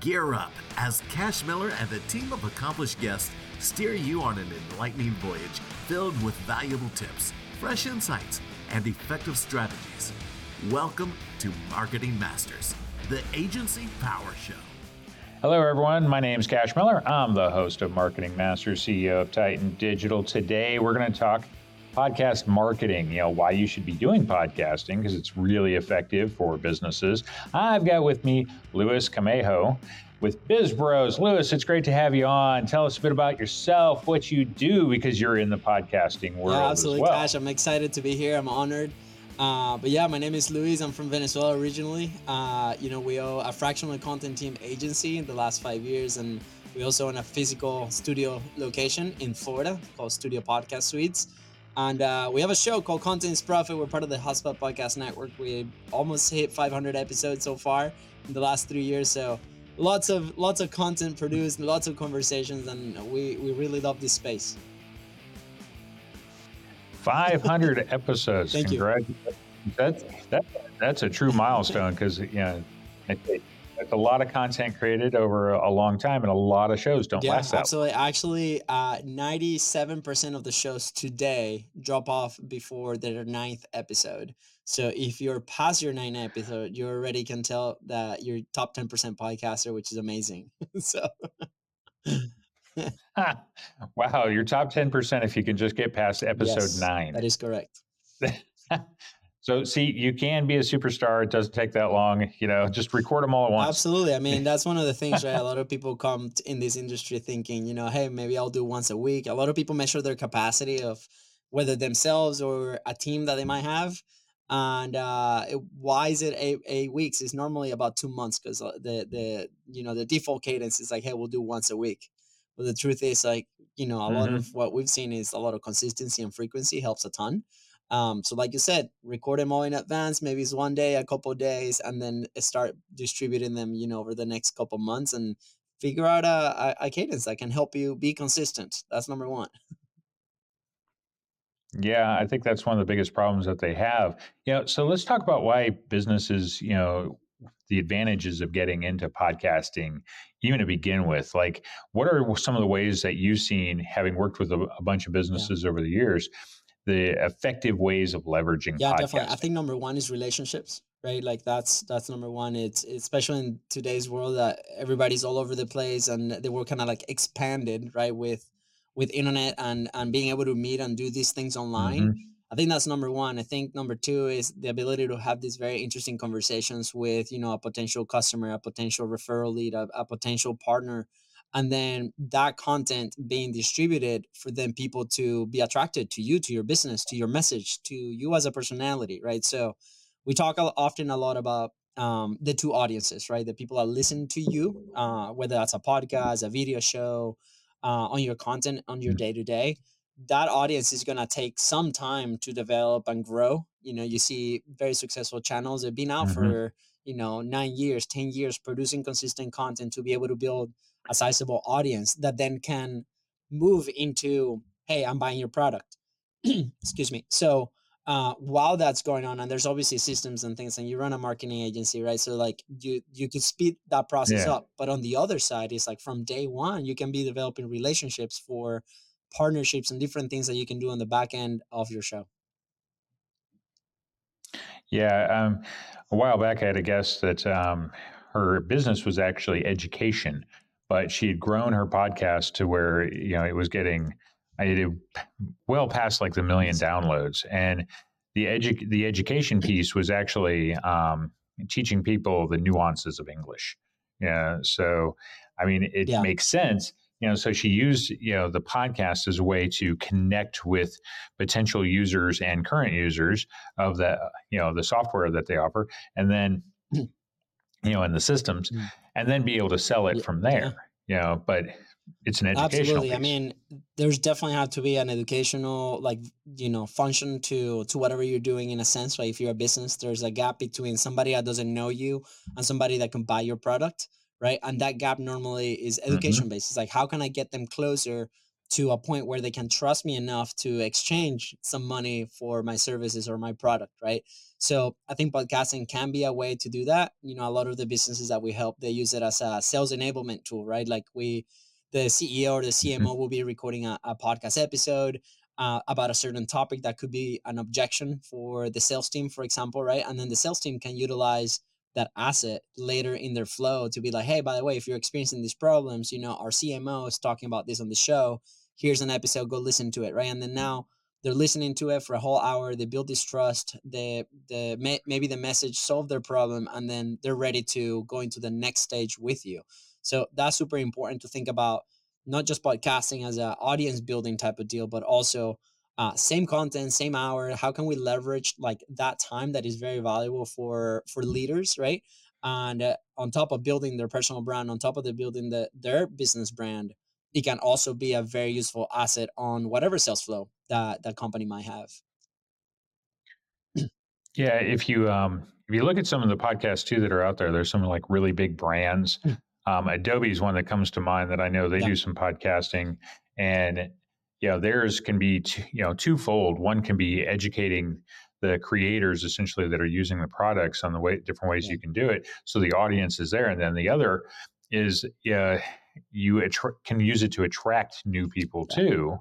Gear up as Cash Miller and a team of accomplished guests steer you on an enlightening voyage filled with valuable tips, fresh insights, and effective strategies. Welcome to Marketing Masters, the Agency Power Show. Hello, everyone. My name is Cash Miller. I'm the host of Marketing Masters, CEO of Titan Digital. Today, we're going to talk podcast marketing, you know, why you should be doing podcasting because it's really effective for businesses. I've got with me Luis Camejo with Biz Bros. Luis, it's great to have you on. Tell us a bit about yourself, what you do, because you're in the podcasting world. Yeah, absolutely, well. Cash. I'm excited to be here. I'm honored. Uh, but yeah, my name is Luis. I'm from Venezuela originally. Uh, you know, we own a fractional content team agency in the last five years, and we also own a physical studio location in Florida called Studio Podcast Suites. And uh, we have a show called Content is Profit. We're part of the Hotspot Podcast Network. We almost hit 500 episodes so far in the last three years. So lots of lots of content produced, lots of conversations, and we we really love this space. 500 episodes. Thank Congratulations. you. That's that, that's a true milestone because you know it's a lot of content created over a long time, and a lot of shows don't yeah, last that. Long. Absolutely. Actually, uh, ninety-seven percent of the shows today drop off before their ninth episode. So if you're past your ninth episode, you already can tell that you're top ten percent podcaster, which is amazing. so. wow, you're top ten percent if you can just get past episode yes, nine. That is correct. So, see, you can be a superstar. It doesn't take that long. You know, just record them all at once. Absolutely. I mean, that's one of the things, right? A lot of people come in this industry thinking, you know, hey, maybe I'll do once a week. A lot of people measure their capacity of whether themselves or a team that they might have. And uh, it, why is it eight, eight weeks? It's normally about two months because uh, the the you know the default cadence is like, hey, we'll do once a week. But the truth is, like, you know, a mm-hmm. lot of what we've seen is a lot of consistency and frequency helps a ton. Um, so like you said, record them all in advance. Maybe it's one day, a couple days, and then start distributing them, you know, over the next couple months and figure out a, a, cadence that can help you be consistent. That's number one. Yeah, I think that's one of the biggest problems that they have. You know, so let's talk about why businesses, you know, the advantages of getting into podcasting, even to begin with. Like, what are some of the ways that you've seen, having worked with a, a bunch of businesses yeah. over the years, the effective ways of leveraging yeah podcasting. definitely. I think number one is relationships right? Like that's that's number one. It's especially in today's world that everybody's all over the place and they were kind of like expanded right with with internet and and being able to meet and do these things online. Mm-hmm. i think that's number one. I think number two is the ability to have these very interesting conversations with you know a potential customer a potential referral lead a, a potential partner and then that content being distributed for then people to be attracted to you to your business to your message to you as a personality right? So we talk often a lot about um, the two audiences right? The people that listen to you uh, whether that's a podcast a video show uh, on your content on your day to day that audience is going to take some time to develop and grow. You know you see very successful channels. That have been out mm-hmm. for you know nine years ten years producing consistent content to be able to build a sizable audience that then can move into hey i'm buying your product. Excuse me. So uh, while that's going on and there's obviously systems and things and you run a marketing agency right? So like you you can speed that process yeah. up. But on the other side it's like from day one you can be developing relationships for partnerships and different things that you can do on the back end of your show. Yeah um, a while back i had a guest that um, her business was actually education but she had grown her podcast to where you know it was getting I did well past like the million downloads, and the edu- the education piece was actually um, teaching people the nuances of English. Yeah, so I mean, it yeah. makes sense. You know, so she used you know the podcast as a way to connect with potential users and current users of the you know the software that they offer, and then hmm. you know in the systems. Mm and then be able to sell it from there. Yeah. You know, but it's an educational. Absolutely. Piece. I mean, there's definitely have to be an educational, like you know, function to to whatever you're doing. In a sense, like if you're a business, there's a gap between somebody that doesn't know you and somebody that can buy your product, right? And that gap normally is education mm-hmm. based. It's like how can I get them closer to a point where they can trust me enough to exchange some money for my services or my product right? So i think podcasting can be a way to do that. You know a lot of the businesses that we help they use it as a sales enablement tool right? Like we the ceo or the cmo mm-hmm. will be recording a, a podcast episode uh, about a certain topic that could be an objection for the sales team for example right? And then the sales team can utilize that asset later in their flow to be like hey by the way if you're experiencing these problems you know our cmo is talking about this on the show here's an episode go listen to it right? And then now they're listening to it for a whole hour they build this trust the the maybe the message solved their problem and then they're ready to go into the next stage with you. So that's super important to think about not just podcasting as an audience building type of deal but also uh, same content same hour how can we leverage like that time that is very valuable for for leaders right? And uh, on top of building their personal brand on top of the building the, their business brand it can also be a very useful asset on whatever sales flow that that company might have. Yeah, if you um, if you look at some of the podcasts too that are out there, there's some like really big brands. Hmm. Um, Adobe is one that comes to mind that I know they yeah. do some podcasting, and you know theirs can be t- you know twofold. One can be educating the creators essentially that are using the products on the way different ways yeah. you can do it, so the audience is there, and then the other is uh, you attra- can use it to attract new people too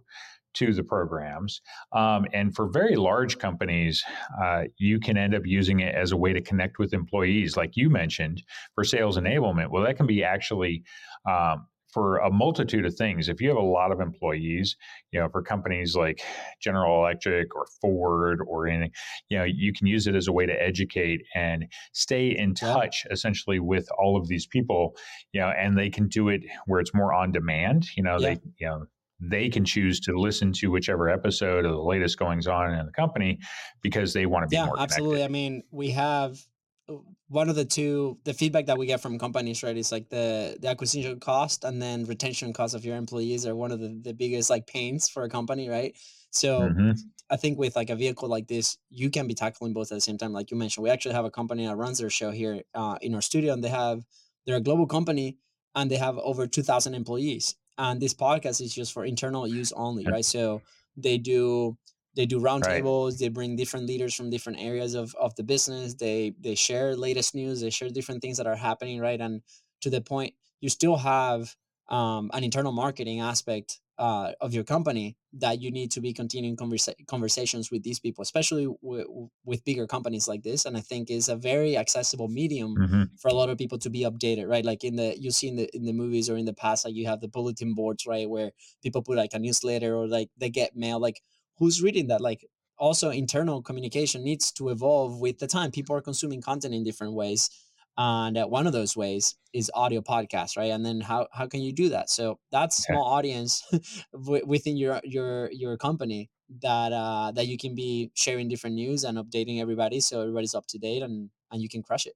to the programs. Um, and for very large companies, uh, you can end up using it as a way to connect with employees, like you mentioned, for sales enablement. Well, that can be actually um, for a multitude of things. If you have a lot of employees, you know, for companies like General Electric or Ford or anything, you know, you can use it as a way to educate and stay in touch yeah. essentially with all of these people, you know, and they can do it where it's more on demand. You know, yeah. they, you know, they can choose to listen to whichever episode of the latest goings on in the company because they want to be more yeah, absolutely. I mean, we have uh, one of the two the feedback that we get from companies right is like the the acquisition cost and then retention cost of your employees are one of the, the biggest like pains for a company right? So mm-hmm. i think with like a vehicle like this you can be tackling both at the same time. Like you mentioned we actually have a company that runs their show here uh, in our studio and they have they're a global company and they have over 2000 employees. And this podcast is just for internal use only right? So they do they do roundtables right. they bring different leaders from different areas of, of the business they they share latest news they share different things that are happening right and to the point you still have um, an internal marketing aspect uh, of your company that you need to be continuing conversa- conversations with these people especially w- with bigger companies like this and i think is a very accessible medium mm-hmm. for a lot of people to be updated right like in the you see in the in the movies or in the past like you have the bulletin boards right where people put like a newsletter or like they get mail like who's reading that? Like also internal communication needs to evolve with the time. People are consuming content in different ways and uh, one of those ways is audio podcast right? And then how, how can you do that? So that's small audience within your your your company that uh that you can be sharing different news and updating everybody so everybody's up to date and and you can crush it.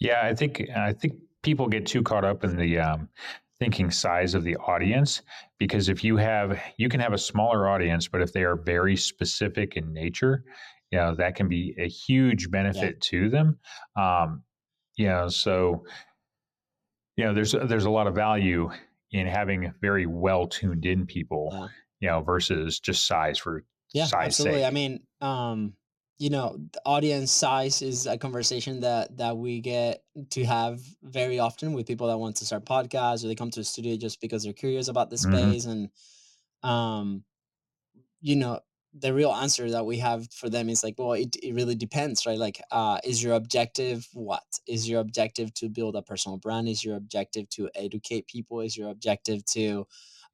Yeah i think i think people get too caught up in the um thinking size of the audience because if you have you can have a smaller audience but if they are very specific in nature you know that can be a huge benefit yeah. to them um you know so you know there's there's a lot of value in having very well tuned in people yeah. you know versus just size for yeah size absolutely sake. i mean um you know the audience size is a conversation that that we get to have very often with people that want to start podcasts or they come to the studio just because they're curious about the mm-hmm. space mm-hmm. and um you know the real answer that we have for them is like well it, it really depends right like uh is your objective what is your objective to build a personal brand is your objective to educate people is your objective to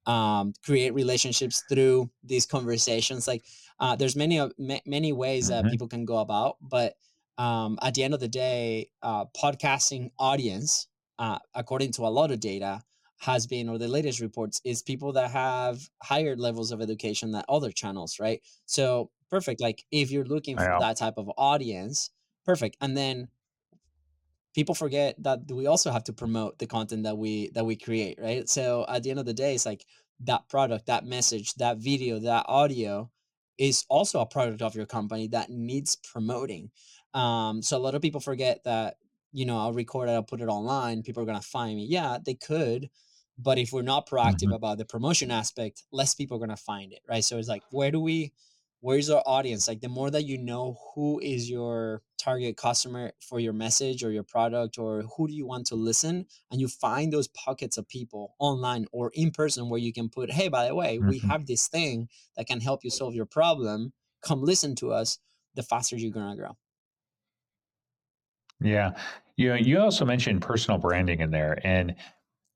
um, create relationships through these conversations. Like uh, there's many many ways that mm-hmm. people can go about but um, at the end of the day uh, podcasting audience uh, according to a lot of data has been or the latest reports is people that have higher levels of education than other channels right? So perfect like if you're looking for that type of audience perfect. And then people forget that we also have to promote the content that we that we create right? So at the end of the day it's like that product that message that video that audio is also a product of your company that needs promoting. Um so a lot of people forget that you know i'll record it i'll put it online people are going to find me. Yeah they could but if we're not proactive mm-hmm. about the promotion aspect less people are going to find it right? So it's like where do we where's our audience? Like the more that you know who is your target customer for your message or your product or who do you want to listen and you find those pockets of people online or in person where you can put hey by the way mm-hmm. we have this thing that can help you solve your problem. Come listen to us the faster you're going to grow. Yeah. You know, you also mentioned personal branding in there and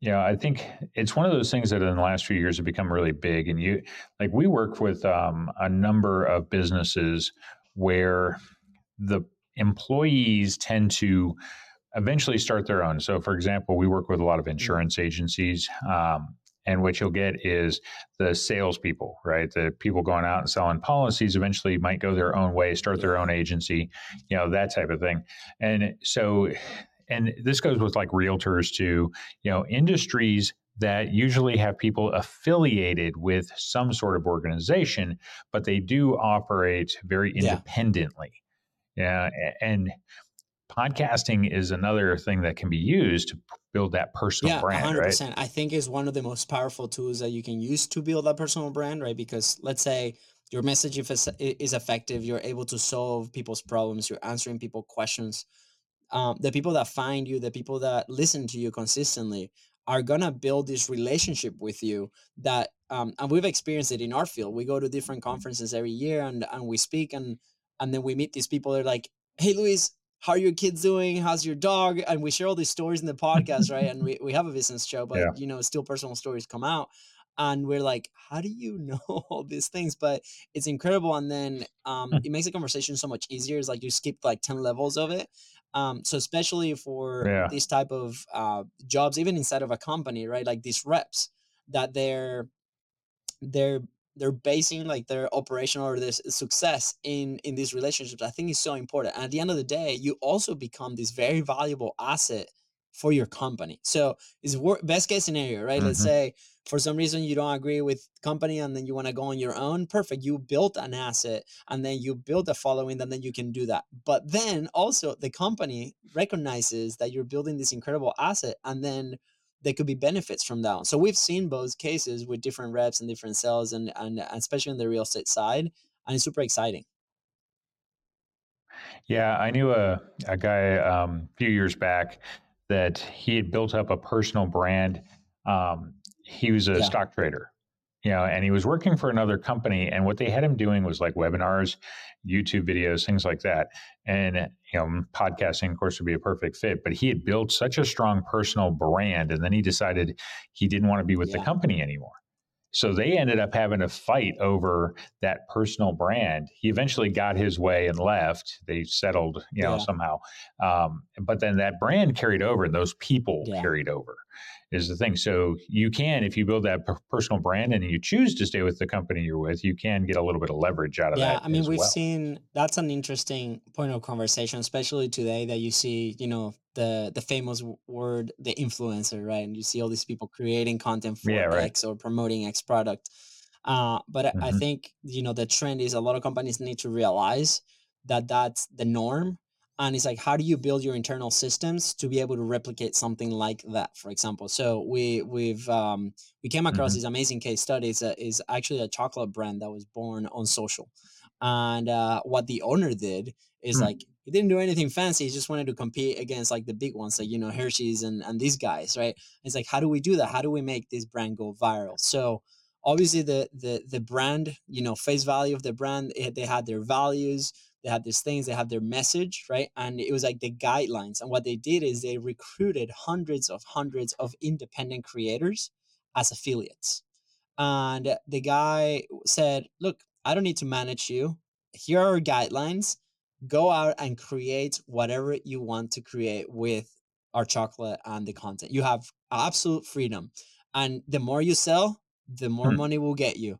yeah, I think it's one of those things that in the last few years have become really big. And you, like, we work with um, a number of businesses where the employees tend to eventually start their own. So, for example, we work with a lot of mm-hmm. insurance agencies. Um, and what you'll get is the salespeople, right? The people going out and selling policies eventually might go their own way, start their own agency, you know, that type of thing. And so and this goes with like realtors too, you know, industries that usually have people affiliated with some sort of organization, but they do operate very independently. Yeah. yeah and podcasting is another thing that can be used to build that personal yeah, brand 100%. Right? I think is one of the most powerful tools that you can use to build that personal brand, right? Because let's say your message is effective, you're able to solve people's problems, you're answering people questions um, the people that find you, the people that listen to you consistently, are gonna build this relationship with you that um, and we've experienced it in our field. We go to different conferences every year and and we speak and and then we meet these people. They're like, "Hey, Luis, how are your kids doing? How's your dog?" And we share all these stories in the podcast, right? And we, we have a business show, but yeah. you know, still personal stories come out and we're like how do you know all these things but it's incredible and then um, it makes the conversation so much easier it's like you skip like 10 levels of it um, so especially for yeah. these type of uh, jobs even inside of a company right like these reps that they're they're they're basing like their operational or their success in in these relationships i think is so important and at the end of the day you also become this very valuable asset for your company. So it's best case scenario right? Mm-hmm. let's say for some reason you don't agree with company and then you want to go on your own perfect you built an asset and then you build a following and then you can do that. But then also the company recognizes that you're building this incredible asset and then there could be benefits from that so we've seen both cases with different reps and different sales and, and especially on the real estate side and it's super exciting. Yeah i knew a, a guy um, a few years back that he had built up a personal brand um, he was a yeah. stock trader you know and he was working for another company and what they had him doing was like webinars youtube videos things like that and you know podcasting of course would be a perfect fit but he had built such a strong personal brand and then he decided he didn't want to be with yeah. the company anymore so they ended up having a fight over that personal brand. He eventually got his way and left. They settled, you know, yeah. somehow. Um, but then that brand carried over, and those people yeah. carried over is the thing. So you can, if you build that personal brand and you choose to stay with the company you're with, you can get a little bit of leverage out of yeah, that. Yeah, I mean, we've well. seen that's an interesting point of conversation, especially today that you see, you know, the the famous word, the influencer, right? And you see all these people creating content for yeah, right. X or promoting X product. Uh, but mm-hmm. I think you know the trend is a lot of companies need to realize that that's the norm and it's like how do you build your internal systems to be able to replicate something like that for example so we we've um, we came across mm-hmm. this amazing case study it's a, is actually a chocolate brand that was born on social and uh, what the owner did is mm-hmm. like he didn't do anything fancy he just wanted to compete against like the big ones like you know hershey's and, and these guys right? It's like how do we do that? How do we make this brand go viral? So obviously the the the brand you know face value of the brand it, they had their values they had these things they had their message right? And it was like the guidelines and what they did is they recruited hundreds of hundreds of independent creators as affiliates. And the guy said look i don't need to manage you. Here are guidelines. Go out and create whatever you want to create with our chocolate and the content. You have absolute freedom. And the more you sell the more hmm. money will get you.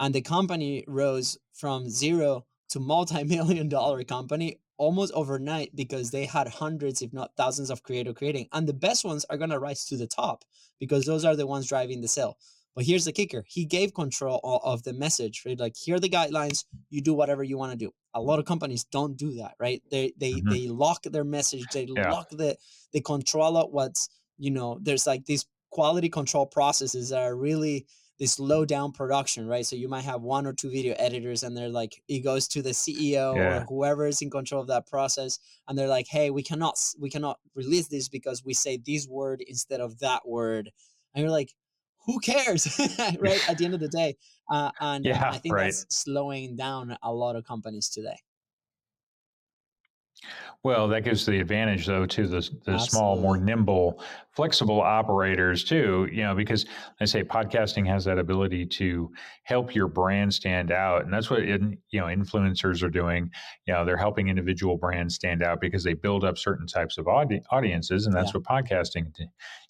And the company rose from zero to multi-million dollar company almost overnight because they had hundreds if not thousands of creator creating. And the best ones are going to rise to the top because those are the ones driving the sale but here's the kicker he gave control of the message right like here are the guidelines you do whatever you want to do a lot of companies don't do that right they they mm-hmm. they lock their message they yeah. lock the they control what's you know there's like these quality control processes that are really this low down production, right? So you might have one or two video editors and they're like, it goes to the CEO yeah. or whoever is in control of that process. And they're like, hey, we cannot, we cannot release this because we say this word instead of that word. And you're like, who cares? right. At the end of the day. Uh, and yeah, I think right. that's slowing down a lot of companies today. Well, that gives the advantage though to the the small, more nimble, flexible operators too. You know, because I say podcasting has that ability to help your brand stand out, and that's what in, you know influencers are doing. You know, they're helping individual brands stand out because they build up certain types of audi- audiences, and that's yeah. what podcasting,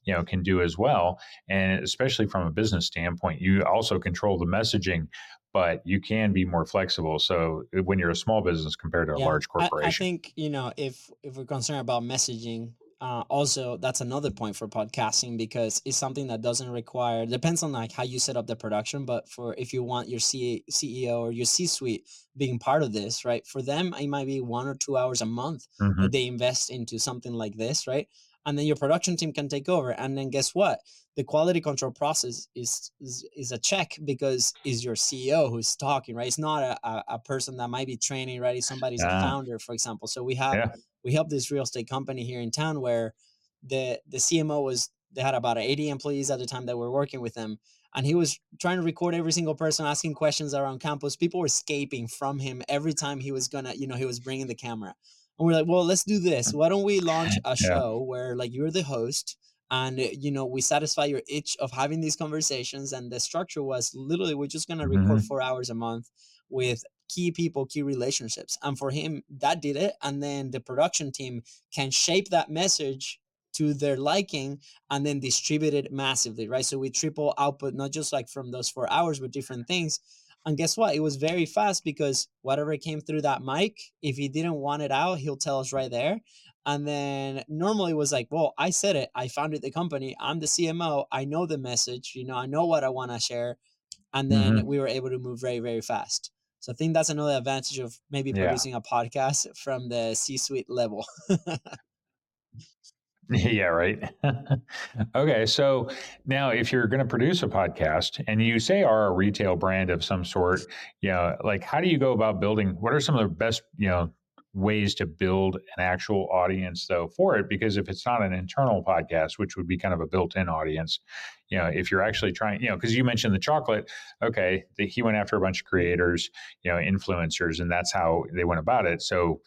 you know, can do as well. And especially from a business standpoint, you also control the messaging but you can be more flexible. So uh, when you're a small business compared to a large corporation, I, I, think you know if if we're concerned about messaging, uh, also that's another point for podcasting because it's something that doesn't require depends on like how you set up the production. But for if you want your C- CEO or your C suite being part of this, right? For them, it might be one or two hours a month mm-hmm. that they invest into something like this, right? And then your production team can take over and then guess what the quality control process is, is, is a check because is your CEO who's talking, right? It's not a, a, person that might be training, right? Somebody's yeah. a founder, for example. So we have yeah. we help this real estate company here in town where the the CMO was they had about 80 employees at the time that were working with them and he was trying to record every single person asking questions around campus people were escaping from him every time he was gonna you know he was bringing the camera and we're like well let's do this. Why don't we launch a show yeah. where like you're the host and you know we satisfy your itch of having these conversations and the structure was literally we're just going to record mm-hmm. four hours a month with key people key relationships. And for him that did it. And then the production team can shape that message to their liking and then distribute it massively right? So we triple output not just like from those four hours but different things and guess what it was very fast because whatever came through that mic if he didn't want it out he'll tell us right there and then normally was like, well, I said it. I founded the company. I'm the CMO. I know the message. You know, I know what I want to share. And then mm-hmm. we were able to move very, very fast. So I think that's another advantage of maybe yeah. producing a podcast from the C-suite level. yeah, right. okay, so now if you're going to produce a podcast and you say are a retail brand of some sort, you know, like how do you go about building? What are some of the best, you know, ways to build an actual audience though for it because if it's not an internal podcast which would be kind of a built-in audience you know if you're actually trying you know because you mentioned the chocolate okay the, he went after a bunch of creators you know influencers and that's how they went about it so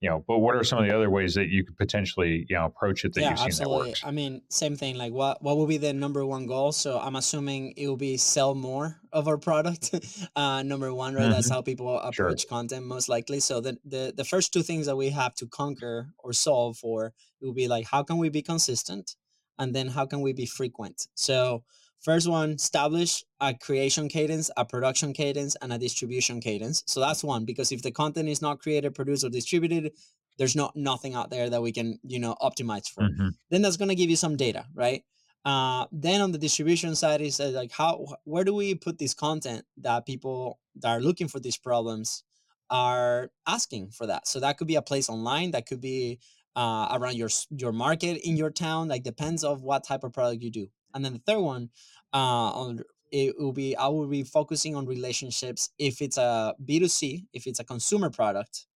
you know but what are some of the other ways that you could potentially you know approach it that yeah, you've seen absolutely. that works i mean same thing like what what will be the number one goal so i'm assuming it will be sell more of our product uh number one right mm-hmm. that's how people approach sure. content most likely so the, the the first two things that we have to conquer or solve for it will be like how can we be consistent and then how can we be frequent so First one, establish a creation cadence, a production cadence, and a distribution cadence. So that's one because if the content is not created, produced, or distributed, there's not nothing out there that we can you know optimize for. Mm-hmm. Then that's going to give you some data, right? Uh, then on the distribution side is uh, like how where do we put this content that people that are looking for these problems are asking for that. So that could be a place online, that could be uh, around your your market in your town. Like depends of what type of product you do. And then the third one, uh, on it will be I will be focusing on relationships. If it's a B two C, if it's a consumer product,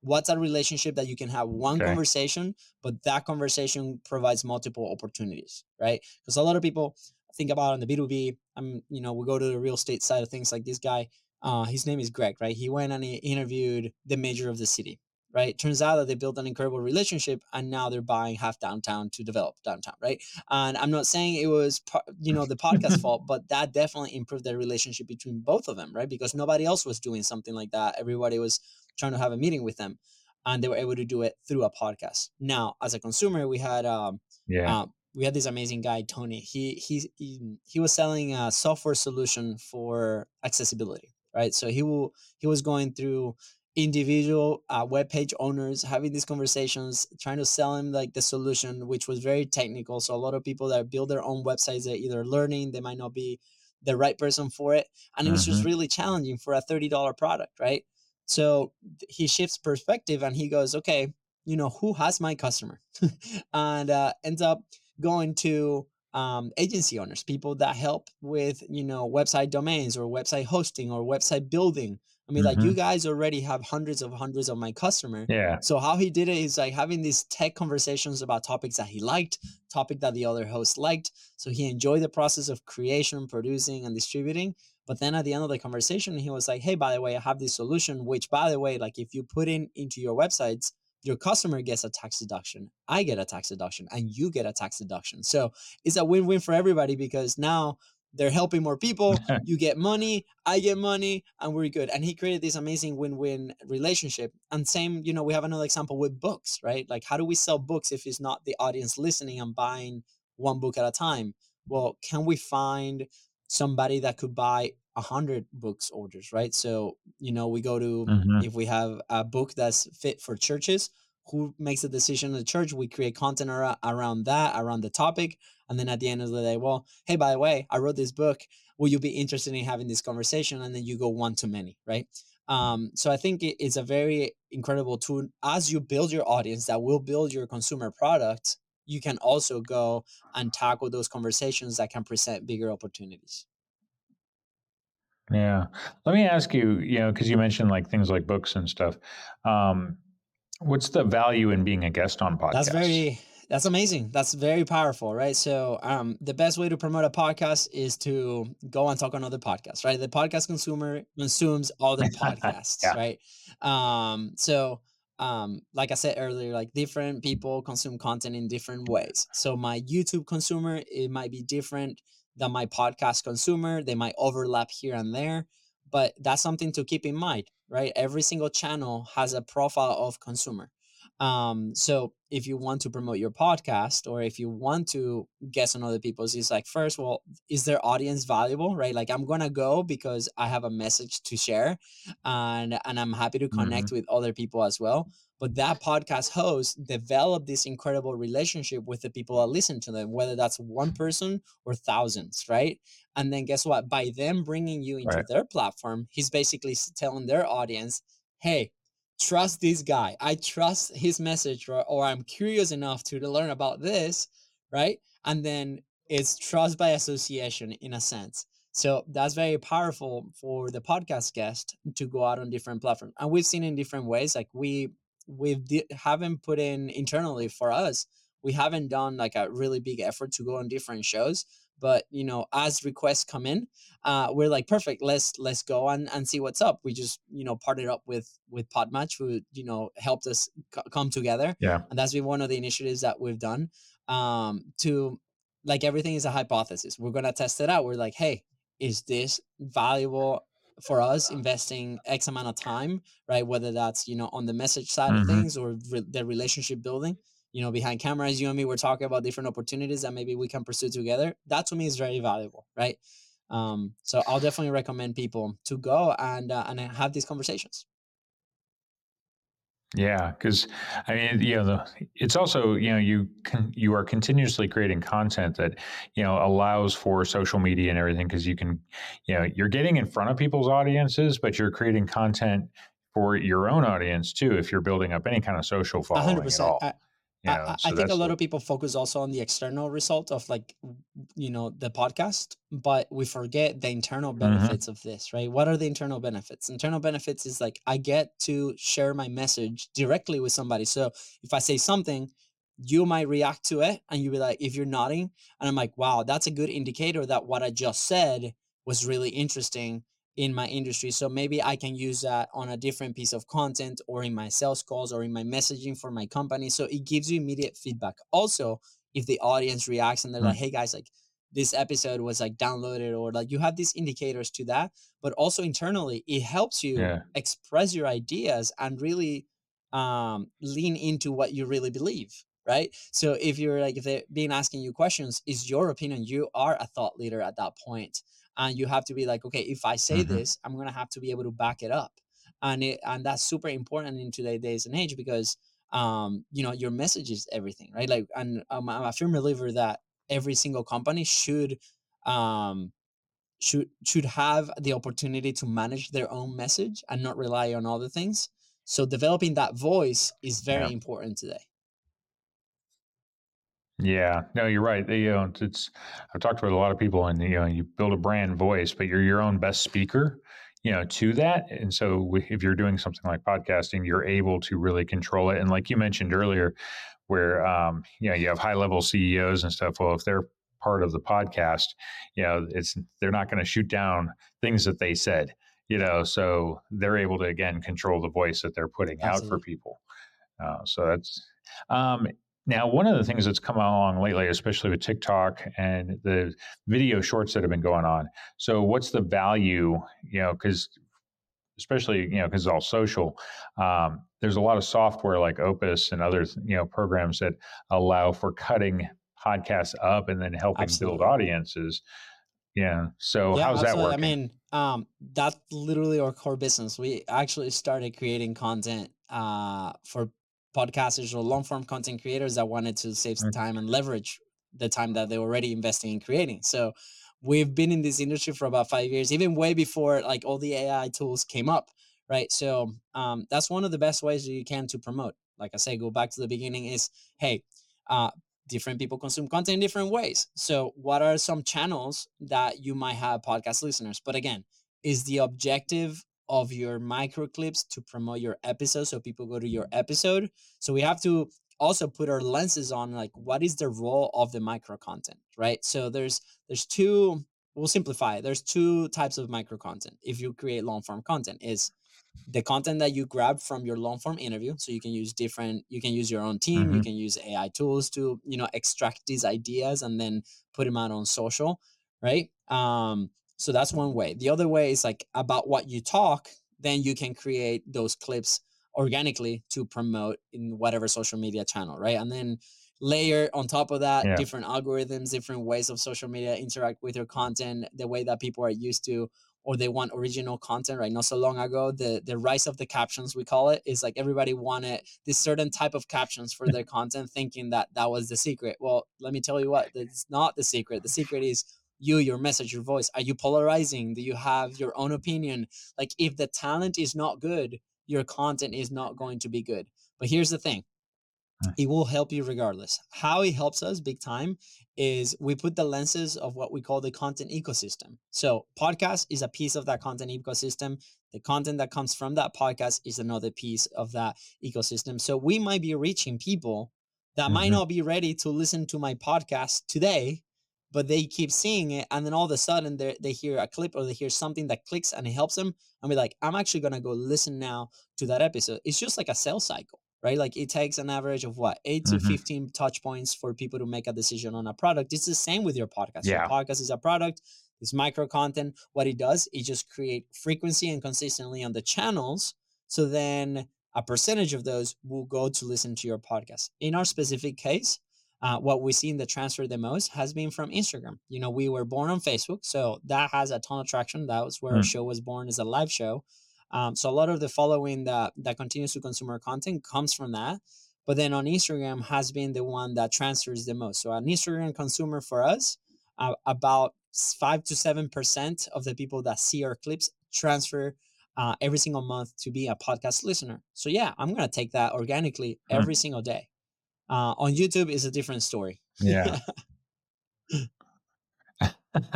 what's a relationship that you can have one okay. conversation, but that conversation provides multiple opportunities, right? Because a lot of people think about on the B two B. I'm, you know, we go to the real estate side of things. Like this guy, uh, his name is Greg, right? He went and he interviewed the mayor of the city, right? Turns out that they built an incredible relationship and now they're buying half downtown to develop downtown, right? And I'm not saying it was, you know, the podcast fault, but that definitely improved their relationship between both of them, right? Because nobody else was doing something like that. Everybody was trying to have a meeting with them and they were able to do it through a podcast. Now, as a consumer, we had, um, yeah. Uh, we had this amazing guy Tony. He he he, he was selling a software solution for accessibility, right? So he will he was going through individual uh, web page owners having these conversations trying to sell them like the solution which was very technical so a lot of people that build their own websites they're either learning they might not be the right person for it and it was mm-hmm. just really challenging for a $30 product right so he shifts perspective and he goes okay you know who has my customer and uh, ends up going to um, agency owners, people that help with you know website domains or website hosting or website building. I mean, mm-hmm. like you mm-hmm. guys already have hundreds of hundreds of my customer. Yeah. So how he did it is like having these tech conversations about topics that he liked, topic that the other host liked. So he enjoyed the process of creation, producing, and distributing. But then at the end of the conversation, he was like, "Hey, by the way, I have this solution. Which, by the way, like if you put in into your websites, your customer gets a tax deduction, I get a tax deduction, and you get a tax deduction. So it's a win win for everybody because now they're helping more people. you get money, I get money, and we're good. And he created this amazing win win relationship. And same, you know, we have another example with books, right? Like, how do we sell books if it's not the audience listening and buying one book at a time? Well, can we find somebody that could buy a hundred books orders, right? So, you know, we go to mm-hmm. if we have a book that's fit for churches, who makes the decision in the church? We create content ar- around that, around the topic. And then at the end of the day, well, hey, by the way, I wrote this book. Will you be interested in having this conversation? And then you go one to many, right? Um, so I think it, it's a very incredible tool as you build your audience that will build your consumer product. You can also go and tackle those conversations that can present bigger opportunities. Yeah. Let me ask you, you know, because you mentioned like things like books and stuff. Um, what's the value in being a guest on podcast? That's very that's amazing. That's very powerful, right? So, um, the best way to promote a podcast is to go and talk on other podcasts, right? The podcast consumer consumes all the podcasts, yeah. right? Um, so, um, like I said earlier, like different people consume content in different ways. So, my YouTube consumer, it might be different than my podcast consumer. They might overlap here and there, but that's something to keep in mind, right? Every single channel has a profile of consumer. Um, so if you want to promote your podcast or if you want to guest on other people's, it's like first, well, is their audience valuable, right? Like I'm gonna go because I have a message to share, and and I'm happy to connect mm-hmm. with other people as well but that podcast host developed this incredible relationship with the people that listen to them whether that's one person or thousands right and then guess what by them bringing you into right. their platform he's basically telling their audience hey trust this guy i trust his message or, or i'm curious enough to, to learn about this right and then it's trust by association in a sense so that's very powerful for the podcast guest to go out on different platforms. And we've seen in different ways. Like we we di- haven't put in internally for us we haven't done like a really big effort to go on different shows but you know as requests come in uh, we're like perfect let's let's go and, and see what's up. We just you know partnered up with with podmatch who you know helped us c- come together yeah. and that's been one of the initiatives that we've done um to like everything is a hypothesis. We're gonna test it out. We're like hey is this valuable for us investing x amount of time right? Whether that's you know on the message side mm-hmm. of things or re- the relationship building you know behind cameras you and me we're talking about different opportunities that maybe we can pursue together. That to me is very valuable right? Um, so i'll definitely recommend people to go and uh, and have these conversations yeah, because I mean, you know, the, it's also you know you can you are continuously creating content that you know allows for social media and everything because you can, you know, you're getting in front of people's audiences, but you're creating content for your own audience too. If you're building up any kind of social following 100%. at all. You know, I, so I think a lot of people focus also on the external result of like, you know, the podcast, but we forget the internal mm-hmm. benefits mm-hmm. of this, right? What are the internal benefits? Internal benefits is like I get to share my message directly with somebody. So if I say something, you might react to it and you'll be like, if you're nodding, and I'm like, wow, that's a good indicator that what I just said was really interesting in my industry. So maybe I can use that on a different piece of content or in my sales calls or in my messaging for my company. So it gives you immediate feedback. Also, if the audience reacts and they're mm. like, hey guys, like this episode was like downloaded or like you have these indicators to that, but also internally, it helps you yeah. express your ideas and really um, lean into what you really believe right? So if you're like if they're being asking you questions is your opinion. You are a thought leader at that point and you have to be like okay if i say mm-hmm. this i'm gonna have to be able to back it up. And it and that's super important in today's days and age because um you know your message is everything right? Like and I'm, I'm a firm believer that every single company should um should should have the opportunity to manage their own message and not rely on other things. So developing that voice is very yeah. important today Yeah, no, you're right. You know, it's I've talked with a lot of people, and you know, you build a brand voice, but you're your own best speaker, you know, to that. And so, if you're doing something like podcasting, you're able to really control it. And like you mentioned earlier, where um, you know you have high level CEOs and stuff. Well, if they're part of the podcast, you know, it's they're not going to shoot down things that they said, you know, so they're able to again control the voice that they're putting Absolutely. out for people. Uh, so that's um, now, one of the things that's come along lately, especially with TikTok and the video shorts that have been going on. So, what's the value? You know, because especially you know because it's all social. Um, there's a lot of software like Opus and other you know programs that allow for cutting podcasts up and then helping absolutely. build audiences. Yeah. So yeah, how's absolutely. that working? I mean, um, that's literally our core business. We actually started creating content uh, for podcasters or long form content creators that wanted to save some time and leverage the time that they're already investing in creating. So we've been in this industry for about five years, even way before like all the AI tools came up, right? So um, that's one of the best ways that you can to promote. Like I say, go back to the beginning is hey, uh, different people consume content in different ways. So what are some channels that you might have podcast listeners? But again, is the objective of your micro clips to promote your episode so people go to your episode. So we have to also put our lenses on like what is the role of the micro content right? So there's there's two we'll simplify there's two types of micro content if you create long form content. Is the content that you grab from your long form interview so you can use different you can use your own team mm-hmm. you can use ai tools to you know extract these ideas and then put them out on social right? Um so that's one way. The other way is like about what you talk, then you can create those clips organically to promote in whatever social media channel, right? And then layer on top of that yeah. different algorithms, different ways of social media interact with your content, the way that people are used to or they want original content right not so long ago the the rise of the captions we call it is like everybody wanted this certain type of captions for their content thinking that that was the secret well let me tell you what it's not the secret the secret is you your message your voice are you polarizing? Do you have your own opinion? Like if the talent is not good your content is not going to be good. But here's the thing. It will help you regardless. How it helps us big time is we put the lenses of what we call the content ecosystem. So podcast is a piece of that content ecosystem. The content that comes from that podcast is another piece of that ecosystem. So we might be reaching people that mm-hmm. might not be ready to listen to my podcast today but they keep seeing it and then all of a sudden they they hear a clip or they hear something that clicks and it helps them and be like i'm actually going to go listen now to that episode. It's just like a sales cycle right? Like it takes an average of what 8 mm-hmm. to 15 touch points for people to make a decision on a product. It's the same with your podcast. Yeah. your podcast is a product it's micro content. What it does it just create frequency and consistently on the channels so then a percentage of those will go to listen to your podcast. In our specific case uh, what we see in the transfer the most has been from Instagram. You know, we were born on Facebook, so that has a ton of traction. That was where mm. our show was born as a live show. Um, so a lot of the following that that continues to consume our content comes from that. But then on Instagram has been the one that transfers the most. So an Instagram consumer for us, uh, about five to seven percent of the people that see our clips transfer uh, every single month to be a podcast listener. So yeah, I'm gonna take that organically mm. every single day. Uh, on YouTube is a different story. Yeah.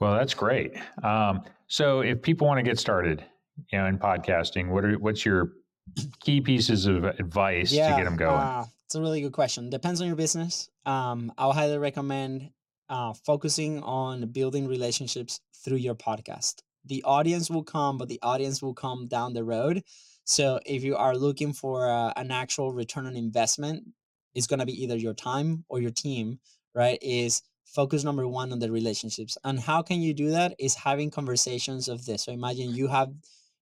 well, that's great. Um, so, if people want to get started, you know, in podcasting, what are what's your key pieces of advice yeah, to get them going? Uh, it's a really good question. Depends on your business. Um, I'll highly recommend uh, focusing on building relationships through your podcast. The audience will come, but the audience will come down the road. So if you are looking for uh, an actual return on investment, it's going to be either your time or your team, right? Is focus number one on the relationships. And how can you do that? Is having conversations of this. So imagine you have,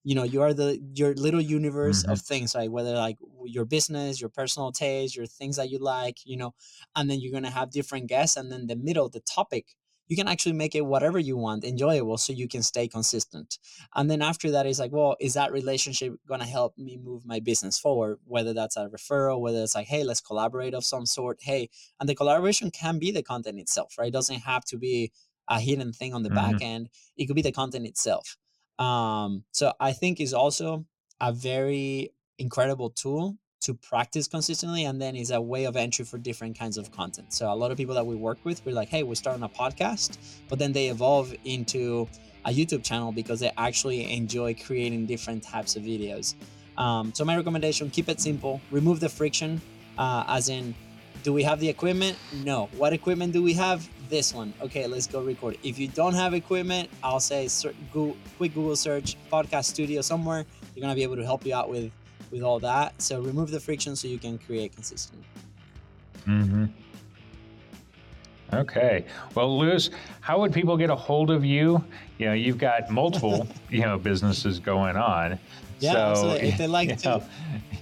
you know, you are the your little universe mm-hmm. of things, right? Whether like your business, your personal taste, your things that you like, you know, and then you're gonna have different guests, and then the middle, the topic you can actually make it whatever you want enjoyable so you can stay consistent. And then after that is like well is that relationship going to help me move my business forward? Whether that's a referral whether it's like hey let's collaborate of some sort hey and the collaboration can be the content itself right? It doesn't have to be a hidden thing on the mm-hmm. back end. It could be the content itself. Um, so i think is also a very incredible tool to practice consistently and then is a way of entry for different kinds of content. So a lot of people that we work with we're like hey we're starting a podcast but then they evolve into a youtube channel because they actually enjoy creating different types of videos. Um, so my recommendation keep it simple. Remove the friction uh, as in do we have the equipment? No. What equipment do we have? This one. Okay let's go record. If you don't have equipment i'll say quick google search podcast studio somewhere. They're going to be able to help you out with with all that. So remove the friction so you can create consistently. Mm-hmm. Okay. Well, Luis, how would people get a hold of you? You know, you've got multiple, you know, businesses going on. Yeah, so, absolutely. If they like to, know,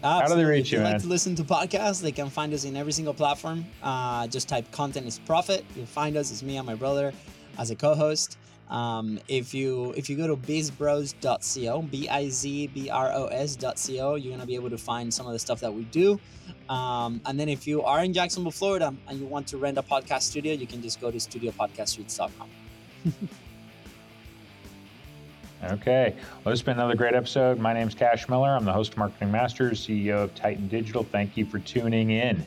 how do they reach you? If they like to listen to podcasts, they can find us in every single platform. Uh, just type "content is profit." You'll find us. It's me and my brother as a co-host. Um, if you if you go to bizbros.co, b i z b r o s.co, you're gonna be able to find some of the stuff that we do. Um, and then if you are in Jacksonville, Florida, and you want to rent a podcast studio, you can just go to studiopodcastsuites.com. okay. Well, has been another great episode. My name is Cash Miller. I'm the host of Marketing Masters, CEO of Titan Digital. Thank you for tuning in.